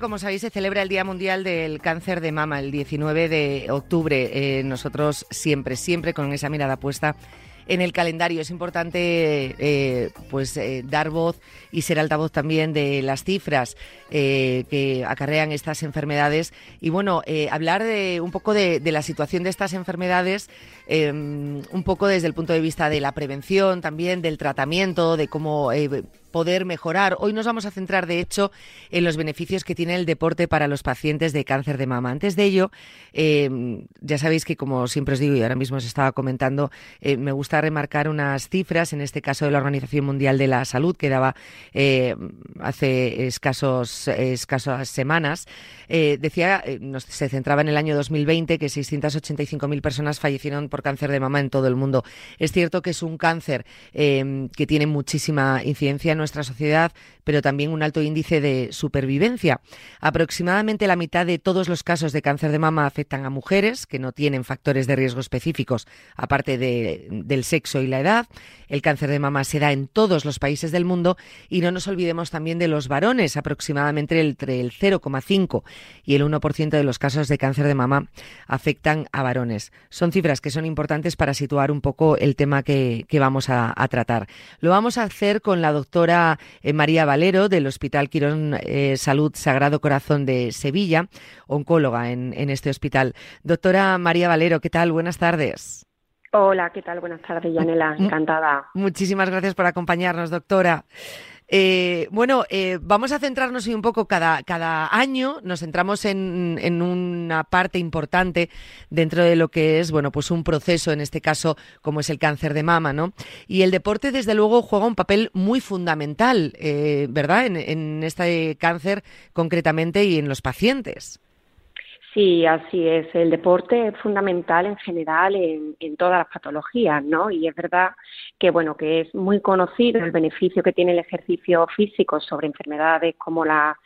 como sabéis, se celebra el Día Mundial del Cáncer de Mama, el 19 de octubre. Eh, nosotros siempre, siempre con esa mirada puesta en el calendario. Es importante eh, pues eh, dar voz y ser altavoz también de las cifras que acarrean estas enfermedades y bueno, hablar de un poco de, de, la situación de estas enfermedades, un poco desde el punto de vista de la prevención, también del tratamiento, de cómo poder mejorar. Hoy nos vamos a centrar, de hecho, en los beneficios que tiene el deporte para los pacientes de cáncer de mama. Antes de ello, eh, ya sabéis que, como siempre os digo y ahora mismo os estaba comentando, eh, me gusta remarcar unas cifras, en este caso de la Organización Mundial de la Salud, que daba eh, hace escasos, escasas semanas. decía, se centraba en el año 2020, que 685.000 personas fallecieron por cáncer de mama en todo el mundo. Es cierto que es un cáncer que tiene muchísima incidencia nuestra sociedad, pero también un alto índice de supervivencia. Aproximadamente la mitad de todos los casos de cáncer de mama afectan a mujeres que no tienen factores de riesgo específicos, aparte del sexo y la edad. El cáncer de mama se da en todos los países del mundo y no nos olvidemos también de los varones, aproximadamente entre el 0,5 y el 1% de los casos de cáncer de mama afectan a varones. Son cifras que son importantes para situar un poco el tema que, vamos a tratar. Lo vamos a hacer con la doctora eh, María Valero del Hospital Quirón eh, Salud Sagrado Corazón de Sevilla, oncóloga en, en este hospital. Doctora María Valero, ¿qué tal? Buenas tardes. Hola, ¿qué tal? Buenas tardes, Yanela. Encantada. Muchísimas gracias por acompañarnos, doctora. Eh, bueno, eh, vamos a centrarnos un poco cada, cada año, nos centramos en, en, una parte importante dentro de lo que es, bueno, pues un proceso, en este caso, como es el cáncer de mama, ¿no? Y el deporte, desde luego, juega un papel muy fundamental, eh, ¿verdad? En, en este cáncer concretamente y en los pacientes. Sí, así es. El deporte es fundamental en general en, todas las patologías, ¿no? Y es verdad que, bueno, que es muy conocido el beneficio que tiene el ejercicio físico sobre enfermedades como las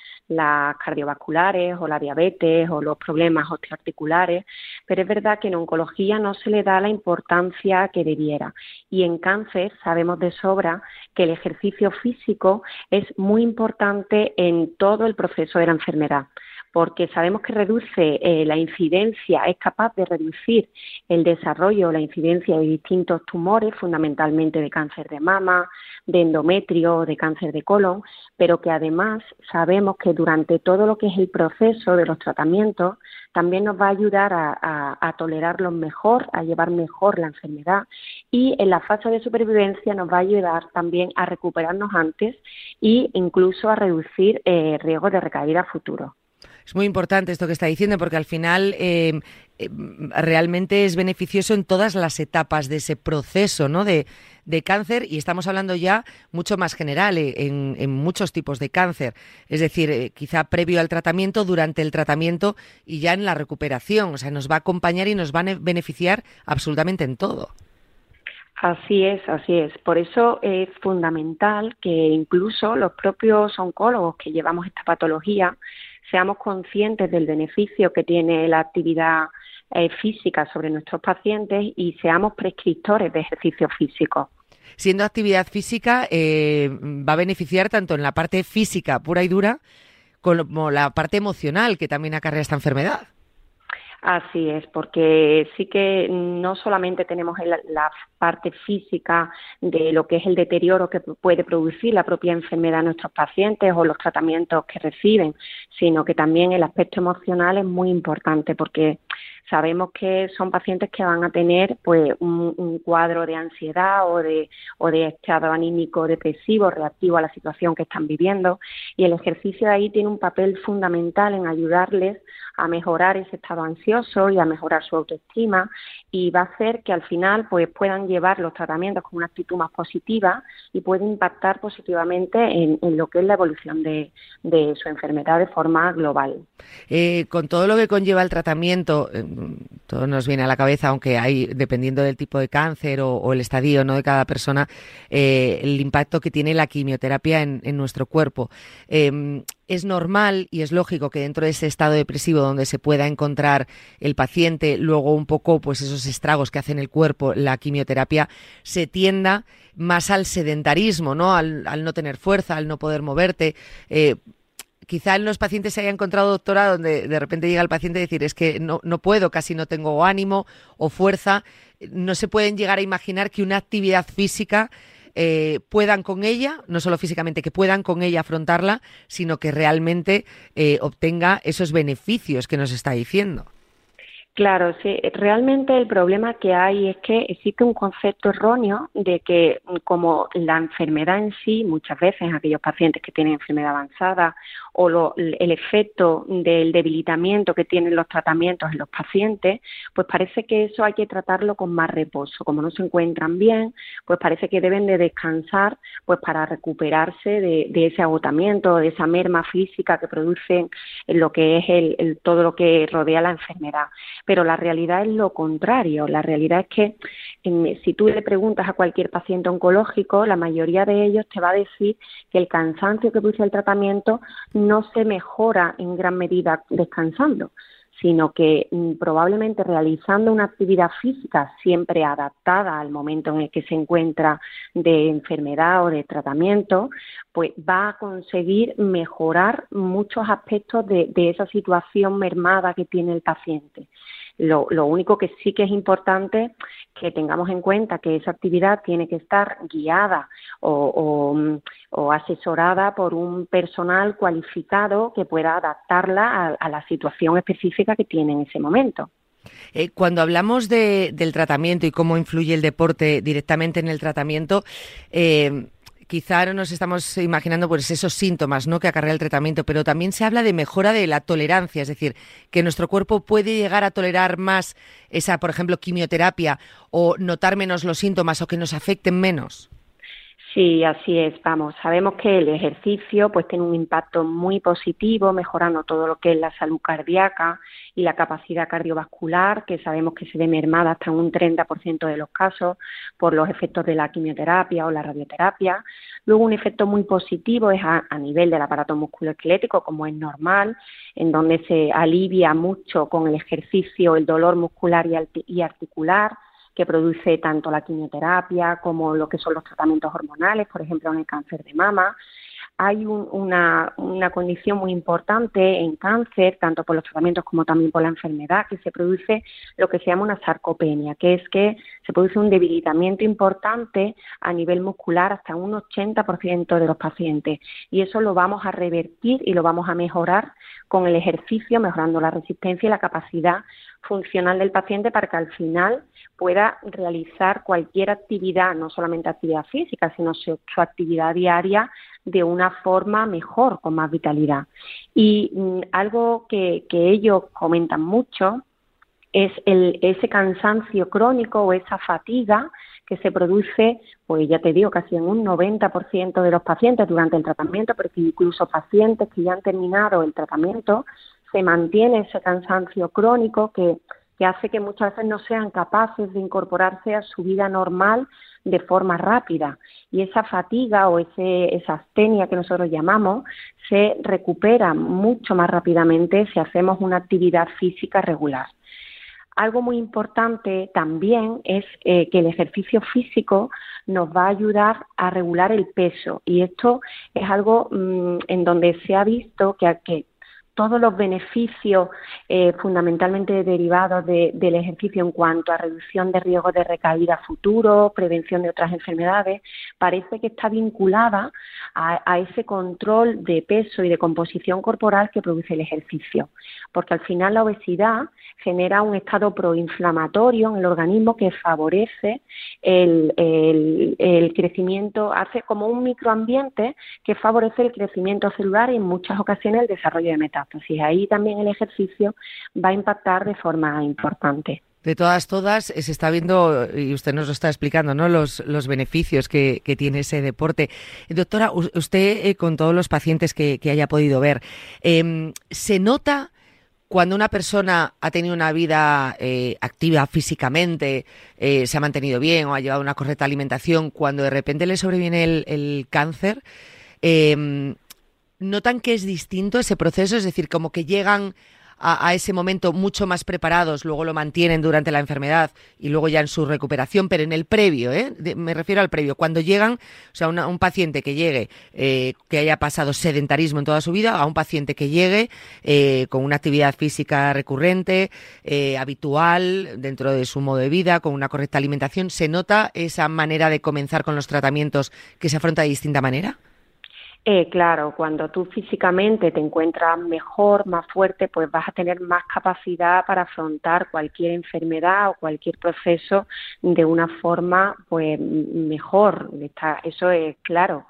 cardiovasculares o la diabetes o los problemas osteoarticulares, pero es verdad que en oncología no se le da la importancia que debiera. Y en cáncer sabemos de sobra que el ejercicio físico es muy importante en todo el proceso de la enfermedad porque sabemos que reduce eh, la incidencia, es capaz de reducir el desarrollo, la incidencia de distintos tumores, fundamentalmente de cáncer de mama, de endometrio, de cáncer de colon, pero que además sabemos que durante todo lo que es el proceso de los tratamientos también nos va a ayudar a, a tolerarlo mejor, a llevar mejor la enfermedad y en la fase de supervivencia nos va a ayudar también a recuperarnos antes e incluso a reducir eh, riesgos de recaída futuro. Es muy importante esto que está diciendo porque al final eh, eh, realmente es beneficioso en todas las etapas de ese proceso ¿no? de, cáncer y estamos hablando ya mucho más general eh, en, muchos tipos de cáncer. Es decir, quizá previo al tratamiento, durante el tratamiento y ya en la recuperación. O sea, nos va a acompañar y nos va a beneficiar absolutamente en todo. Así es, así es. Por eso es fundamental que incluso los propios oncólogos que llevamos esta patología seamos conscientes del beneficio que tiene la actividad eh, física sobre nuestros pacientes y seamos prescriptores de ejercicio físico. Siendo actividad física, eh, va a beneficiar tanto en la parte física pura y dura como la parte emocional que también acarrea esta enfermedad. Así es, porque sí que no solamente tenemos la parte física de lo que es el deterioro que puede producir la propia enfermedad en nuestros pacientes o los tratamientos que reciben, sino que también el aspecto emocional es muy importante porque sabemos que son pacientes que van a tener pues un, cuadro de ansiedad o de, o de estado anímico depresivo reactivo a la situación que están viviendo y el ejercicio de ahí tiene un papel fundamental en ayudarles a mejorar ese estado ansioso y a mejorar su autoestima y va a hacer que al final pues puedan llevar los tratamientos con una actitud más positiva y puede impactar positivamente en, lo que es la evolución de, su enfermedad de forma global. Eh, con todo lo que conlleva el tratamiento, eh, todo nos viene a la cabeza, aunque hay, dependiendo del tipo de cáncer o, el estadio ¿no? de cada persona, eh, el impacto que tiene la quimioterapia en, nuestro cuerpo. Em, es normal y es lógico que dentro de ese estado depresivo donde se pueda encontrar el paciente, luego un poco pues esos estragos que hace en el cuerpo la quimioterapia, se tienda más al sedentarismo, ¿no? Al, no tener fuerza, al no poder moverte. Eh, quizá en los pacientes se haya encontrado, doctora, donde de repente llega el paciente a decir, es que no, no puedo, casi no tengo ánimo o fuerza. No se pueden llegar a imaginar que una actividad física eh, puedan con ella, no solo físicamente, que puedan con ella afrontarla, sino que realmente eh, obtenga esos beneficios que nos está diciendo. Claro, sí. Realmente el problema que hay es que existe un concepto erróneo de que como la enfermedad en sí, muchas veces aquellos pacientes que tienen enfermedad avanzada o el efecto del debilitamiento que tienen los tratamientos en los pacientes, pues parece que eso hay que tratarlo con más reposo. Como no se encuentran bien, pues parece que deben de descansar pues para recuperarse de, ese agotamiento, de esa merma física que producen lo que es el, todo lo que rodea la enfermedad pero la realidad es lo contrario. La realidad es que si tú le preguntas a cualquier paciente oncológico, la mayoría de ellos te va a decir que el cansancio que produce el tratamiento no se mejora en gran medida descansando sino que mm, probablemente realizando una actividad física siempre adaptada al momento en el que se encuentra de enfermedad o de tratamiento, pues va a conseguir mejorar muchos aspectos de, de esa situación mermada que tiene el paciente. Lo, lo, único que sí que es importante que tengamos en cuenta que esa actividad tiene que estar guiada o, o, asesorada por un personal cualificado que pueda adaptarla a, la situación específica que tiene en ese momento. Eh, cuando hablamos de, del tratamiento y cómo influye el deporte directamente en el tratamiento, eh, quizá no nos estamos imaginando pues esos síntomas ¿no? que acarrea el tratamiento, pero también se habla de mejora de la tolerancia, es decir, que nuestro cuerpo puede llegar a tolerar más esa, por ejemplo, quimioterapia o notar menos los síntomas o que nos afecten menos. Sí, así es. Vamos, sabemos que el ejercicio pues tiene un impacto muy positivo, mejorando todo lo que es la salud cardíaca y la capacidad cardiovascular, que sabemos que se ve mermada hasta un 30% de los casos por los efectos de la quimioterapia o la radioterapia. Luego un efecto muy positivo es a, nivel del aparato musculoesquelético, como es normal, en donde se alivia mucho con el ejercicio el dolor muscular y articular que produce tanto la quimioterapia como lo que son los tratamientos hormonales, por ejemplo en el cáncer de mama. Hay una, una condición muy importante en cáncer, tanto por los tratamientos como también por la enfermedad, que se produce lo que se llama una sarcopenia, que es que se produce un debilitamiento importante a nivel muscular hasta un 80% de los pacientes. Y eso lo vamos a revertir y lo vamos a mejorar con el ejercicio, mejorando la resistencia y la capacidad funcional del paciente para que al final pueda realizar cualquier actividad, no solamente actividad física, sino su, actividad diaria de una forma mejor, con más vitalidad. Y mm, algo que, ellos comentan mucho es el, ese cansancio crónico o esa fatiga que se produce, pues ya te digo, casi en un 90% de los pacientes durante el tratamiento, pero que incluso pacientes que ya han terminado el tratamiento se mantiene ese cansancio crónico que, hace que muchas veces no sean capaces de incorporarse a su vida normal de forma rápida. Y esa fatiga o ese, esa astenia que nosotros llamamos se recupera mucho más rápidamente si hacemos una actividad física regular. Algo muy importante también es eh, que el ejercicio físico nos va a ayudar a regular el peso y esto es algo mm, en donde se ha visto que, que todos los beneficios eh, fundamentalmente derivados del ejercicio en cuanto a reducción de riesgo de recaída futuro, prevención de otras enfermedades, parece que está vinculada a, ese control de peso y de composición corporal que produce el ejercicio. Porque al final la obesidad genera un estado proinflamatorio en el organismo que favorece el, crecimiento, hace como un microambiente que favorece el crecimiento celular y en muchas ocasiones el desarrollo de metástasis. Ahí también el ejercicio va a impactar de forma importante. De todas, todas, se está viendo, y usted nos lo está explicando, ¿no? Los, los beneficios que, tiene ese deporte. Doctora, usted, eh, con todos los pacientes que, haya podido ver, em, ¿se nota cuando una persona ha tenido una vida eh, activa físicamente, eh, se ha mantenido bien o ha llevado una correcta alimentación, cuando de repente le sobreviene el, el cáncer? ¿Notan que es distinto ese proceso? Es decir, como que llegan a, ese momento mucho más preparados, luego lo mantienen durante la enfermedad y luego ya en su recuperación, pero en el previo, ¿eh? me refiero al previo, cuando llegan, o sea, un paciente que llegue, eh, que haya pasado sedentarismo en toda su vida, a un paciente que llegue eh, con una actividad física recurrente, eh, habitual, dentro de su modo de vida, con una correcta alimentación, ¿se nota esa manera de comenzar con los tratamientos que se afronta de distinta manera? Eh, claro, cuando tú físicamente te encuentras mejor, más fuerte, pues vas a tener más capacidad para afrontar cualquier enfermedad o cualquier proceso de una forma pues mejor. eso es claro.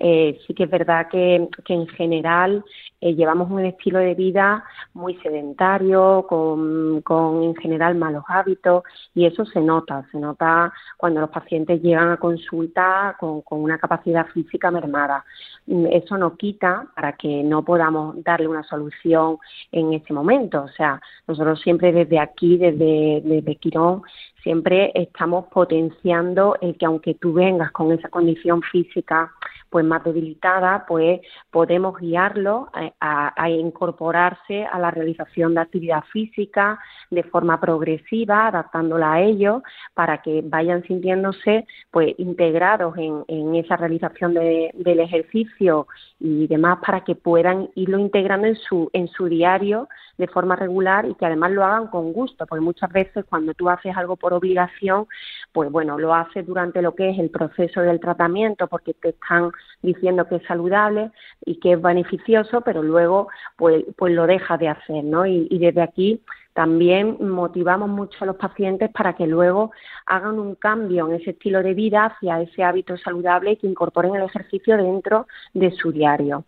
Eh, sí que es verdad que, en general eh, llevamos un estilo de vida muy sedentario, con, en general malos hábitos y eso se nota, se nota cuando los pacientes llegan a consulta con, una capacidad física mermada. Mm, eso no quita para que no podamos darle una solución en ese momento. O sea, nosotros siempre desde aquí, desde, desde Quirón, siempre estamos potenciando el que aunque tú vengas con esa condición física pues más debilitada, pues podemos guiarlo a, incorporarse a la realización de actividad física de forma progresiva, adaptándola a ellos, para que vayan sintiéndose pues integrados en, esa realización del ejercicio y demás para que puedan irlo integrando en su, en su diario de forma regular y que además lo hagan con gusto, porque muchas veces cuando tú haces algo por obligación, pues bueno, lo haces durante lo que es el proceso del tratamiento porque te están diciendo que es saludable y que es beneficioso, pero luego pues, pues lo dejas de hacer, ¿no? Y, y desde aquí también motivamos mucho a los pacientes para que luego hagan un cambio en ese estilo de vida hacia ese hábito saludable y que incorporen el ejercicio dentro de su diario.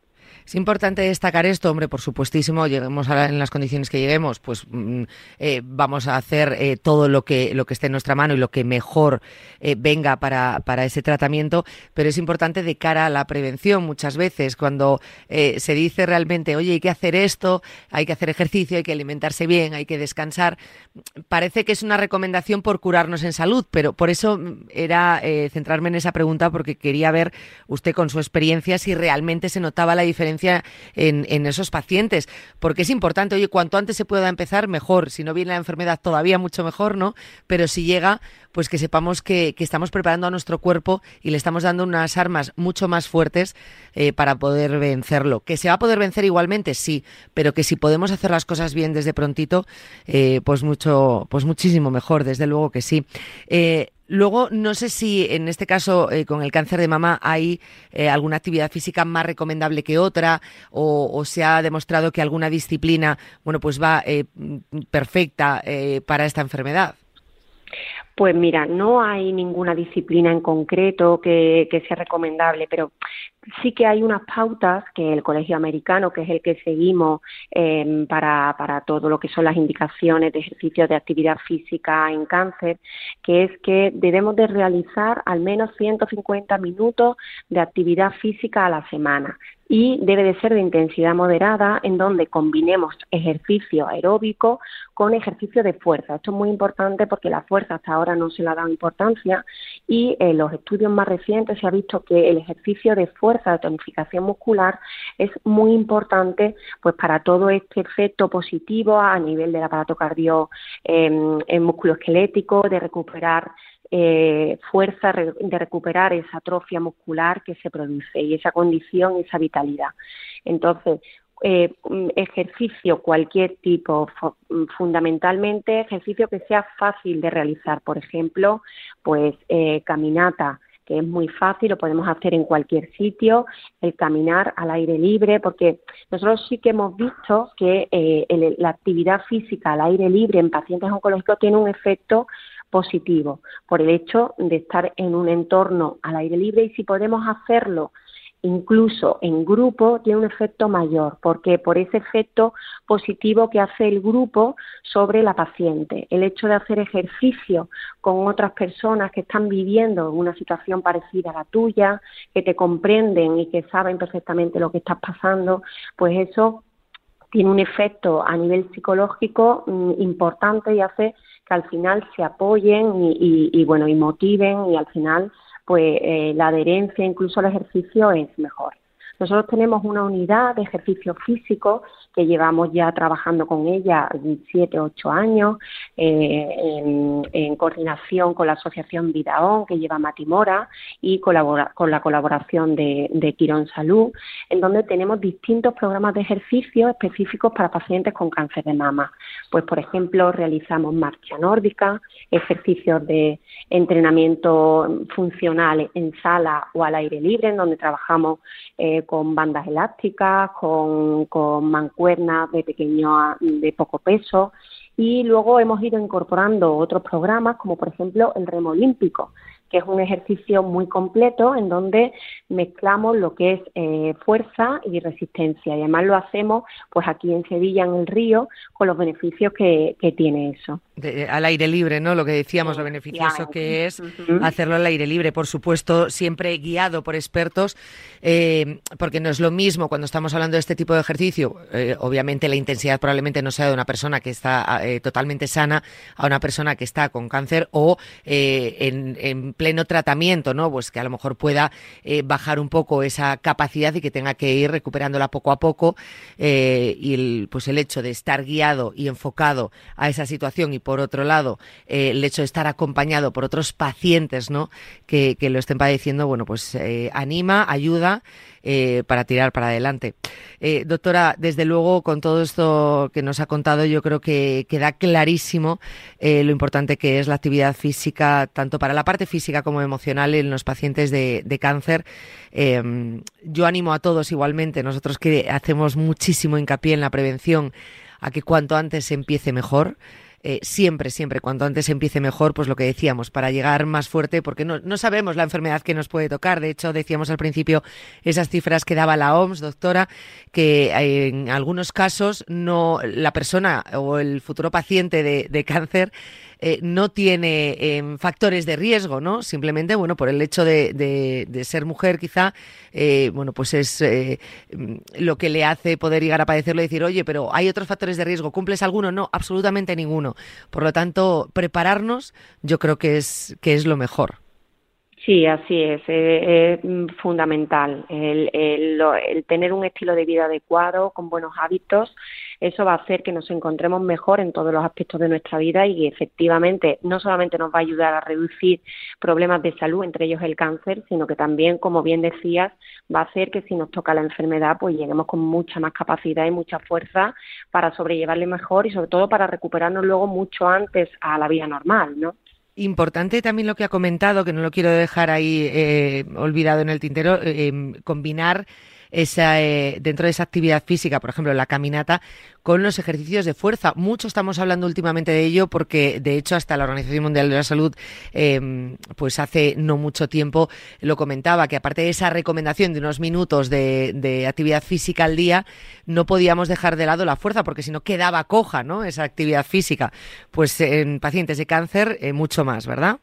Es importante destacar esto, hombre, por supuestísimo, lleguemos a en las condiciones que lleguemos, pues mm, eh, vamos a hacer eh, todo lo que, lo que esté en nuestra mano y lo que mejor eh, venga para, para, ese tratamiento, pero es importante de cara a la prevención muchas veces, cuando se dice realmente, oye, hay que hacer esto, hay que hacer ejercicio, hay que alimentarse bien, hay que descansar, parece que es una recomendación por curarnos en salud, pero por eso mm, era centrarme en esa pregunta porque quería ver usted con su experiencia si realmente se notaba la diferencia en, esos pacientes, porque es importante, oye, cuanto antes se pueda empezar, mejor. Si no viene la enfermedad, todavía mucho mejor, ¿no? Pero si llega, pues que sepamos que, estamos preparando a nuestro cuerpo y le estamos dando unas armas mucho más fuertes eh, para poder vencerlo. Que se va a poder vencer igualmente, sí, pero que si podemos hacer las cosas bien desde prontito, eh, pues mucho, pues muchísimo mejor, desde luego que sí. Eh, Luego, no sé si en este caso eh, con el cáncer de mama hay eh, alguna actividad física más recomendable que otra o, se ha demostrado que alguna disciplina, bueno, pues va eh, perfecta para esta enfermedad. Pues mira, no hay ninguna disciplina en concreto que, sea recomendable, pero sí que hay unas pautas que el Colegio Americano, que es el que seguimos em, para, todo lo que son las indicaciones de ejercicios de actividad física en cáncer, que es que debemos de realizar al menos 150 minutos de actividad física a la semana y debe de ser de intensidad moderada en donde combinemos ejercicio aeróbico con ejercicio de fuerza. Esto es muy importante porque la fuerza hasta ahora no se le ha dado importancia y en los estudios más recientes se ha visto que el ejercicio de fuerza, de tonificación muscular, es muy importante pues para todo este efecto positivo a nivel del aparato cardio eh, musculoesquelético, de recuperar eh, fuerza de recuperar esa atrofia muscular que se produce y esa condición, esa vitalidad. Entonces, eh, ejercicio cualquier tipo, fundamentalmente ejercicio que sea fácil de realizar, por ejemplo, pues eh, caminata, que es muy fácil, lo podemos hacer en cualquier sitio, el caminar al aire libre, porque nosotros sí que hemos visto que eh, la actividad física al aire libre en pacientes oncológicos tiene un efecto positivo por el hecho de estar en un entorno al aire libre y si podemos hacerlo incluso en grupo tiene un efecto mayor, porque por ese efecto positivo que hace el grupo sobre la paciente. El hecho de hacer ejercicio con otras personas que están viviendo una situación parecida a la tuya, que te comprenden y que saben perfectamente lo que estás pasando, pues eso tiene un efecto a nivel psicológico mm, importante y hace que al final se apoyen y, bueno y motiven y al final pues eh, la adherencia incluso al ejercicio es mejor. Nosotros tenemos una unidad de ejercicio físico que llevamos ya trabajando con ella siete, ocho años, eh, en, coordinación con la Asociación Vidaón, que lleva Matimora, y colabora, con la colaboración de, de Quirón Salud, en donde tenemos distintos programas de ejercicio específicos para pacientes con cáncer de mama. Pues, por ejemplo, realizamos marcha nórdica, ejercicios de entrenamiento funcional en sala o al aire libre, en donde trabajamos eh, con bandas elásticas, con, con mancuernas de pequeño, de poco peso, y luego hemos ido incorporando otros programas, como por ejemplo el remo olímpico, que es un ejercicio muy completo en donde mezclamos lo que es eh, fuerza y resistencia. Y además lo hacemos pues aquí en Sevilla, en el río, con los beneficios que, tiene eso. al aire libre, ¿no? Lo que decíamos, lo beneficioso que es hacerlo al aire libre, por supuesto, siempre guiado por expertos, eh, porque no es lo mismo cuando estamos hablando de este tipo de ejercicio. Eh, obviamente la intensidad probablemente no sea de una persona que está totalmente sana a una persona que está con cáncer o en, en pleno tratamiento, ¿no? Pues que a lo mejor pueda eh, bajar un poco esa capacidad y que tenga que ir recuperándola poco a poco. Eh, y el, pues el hecho de estar guiado y enfocado a esa situación y por otro lado eh, el hecho de estar acompañado por otros pacientes, ¿no? Que, lo estén padeciendo, bueno, pues anima, ayuda para tirar para adelante. Doctora, desde luego, con todo esto que nos ha contado, yo creo que queda clarísimo lo importante que es la actividad física, tanto para la parte física como emocional en los pacientes de, cáncer. yo animo a todos igualmente, nosotros que hacemos muchísimo hincapié en la prevención, a que cuanto antes se empiece mejor. Eh, siempre, siempre, cuanto antes empiece mejor, pues lo que decíamos, para llegar más fuerte, porque no, sabemos la enfermedad que nos puede tocar. De hecho, decíamos al principio esas cifras que daba la OMS, doctora, que en algunos casos no la persona o el futuro paciente de cáncer eh, no tiene em, factores de riesgo, ¿no? Simplemente, bueno, por el hecho de, ser mujer, quizá, eh, bueno, pues es eh, lo que le hace poder llegar a padecerlo y decir, oye, pero hay otros factores de riesgo, ¿cumples alguno? No, absolutamente ninguno. Por lo tanto, prepararnos, yo creo que es, que es lo mejor. Sí, así es, es, fundamental el, el, tener un estilo de vida adecuado, con buenos hábitos, eso va a hacer que nos encontremos mejor en todos los aspectos de nuestra vida y efectivamente no solamente nos va a ayudar a reducir problemas de salud, entre ellos el cáncer, sino que también, como bien decías, va a hacer que si nos toca la enfermedad, pues lleguemos con mucha más capacidad y mucha fuerza para sobrellevarle mejor y sobre todo para recuperarnos luego mucho antes a la vida normal, ¿no? Importante también lo que ha comentado, que no lo quiero dejar ahí eh, olvidado en el tintero, eh, em, combinar esa, eh, dentro de esa actividad física, por ejemplo, la caminata, con los ejercicios de fuerza. Mucho estamos hablando últimamente de ello porque, de hecho, hasta la Organización Mundial de la Salud, em, pues hace no mucho tiempo lo comentaba, que aparte de esa recomendación de unos minutos de, actividad física al día, no podíamos dejar de lado la fuerza porque si no quedaba coja, ¿no? Esa actividad física. Pues en pacientes de cáncer, eh, mucho más, ¿verdad?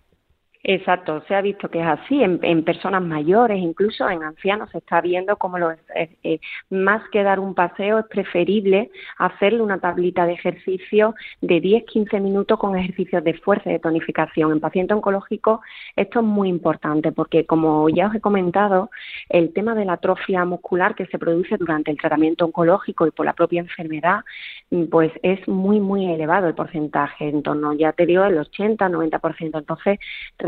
Exacto, se ha visto que es así en, personas mayores, incluso en ancianos se está viendo como lo eh, más que dar un paseo es preferible hacerle una tablita de ejercicio de 10-15 minutos con ejercicios de fuerza y de tonificación. En paciente oncológico esto es muy importante porque como ya os he comentado, el tema de la atrofia muscular que se produce durante el tratamiento oncológico y por la propia enfermedad, mm, pues es muy muy elevado el porcentaje, en torno ya te digo el 80-90%. Entonces,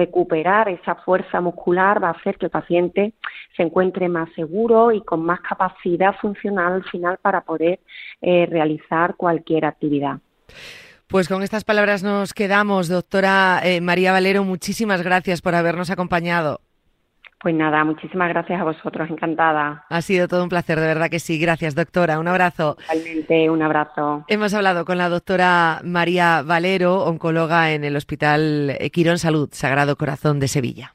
recuperar esa fuerza muscular va a hacer que el paciente se encuentre más seguro y con más capacidad funcional al final para poder eh, realizar cualquier actividad. Pues con estas palabras nos quedamos. Doctora eh, María Valero, muchísimas gracias por habernos acompañado. Pues nada, muchísimas gracias a vosotros, encantada. Ha sido todo un placer, de verdad que sí. Gracias, doctora. Un abrazo. Igualmente, un abrazo. Hemos hablado con la doctora María Valero, oncóloga en el Hospital Quirón Salud, Sagrado Corazón de Sevilla.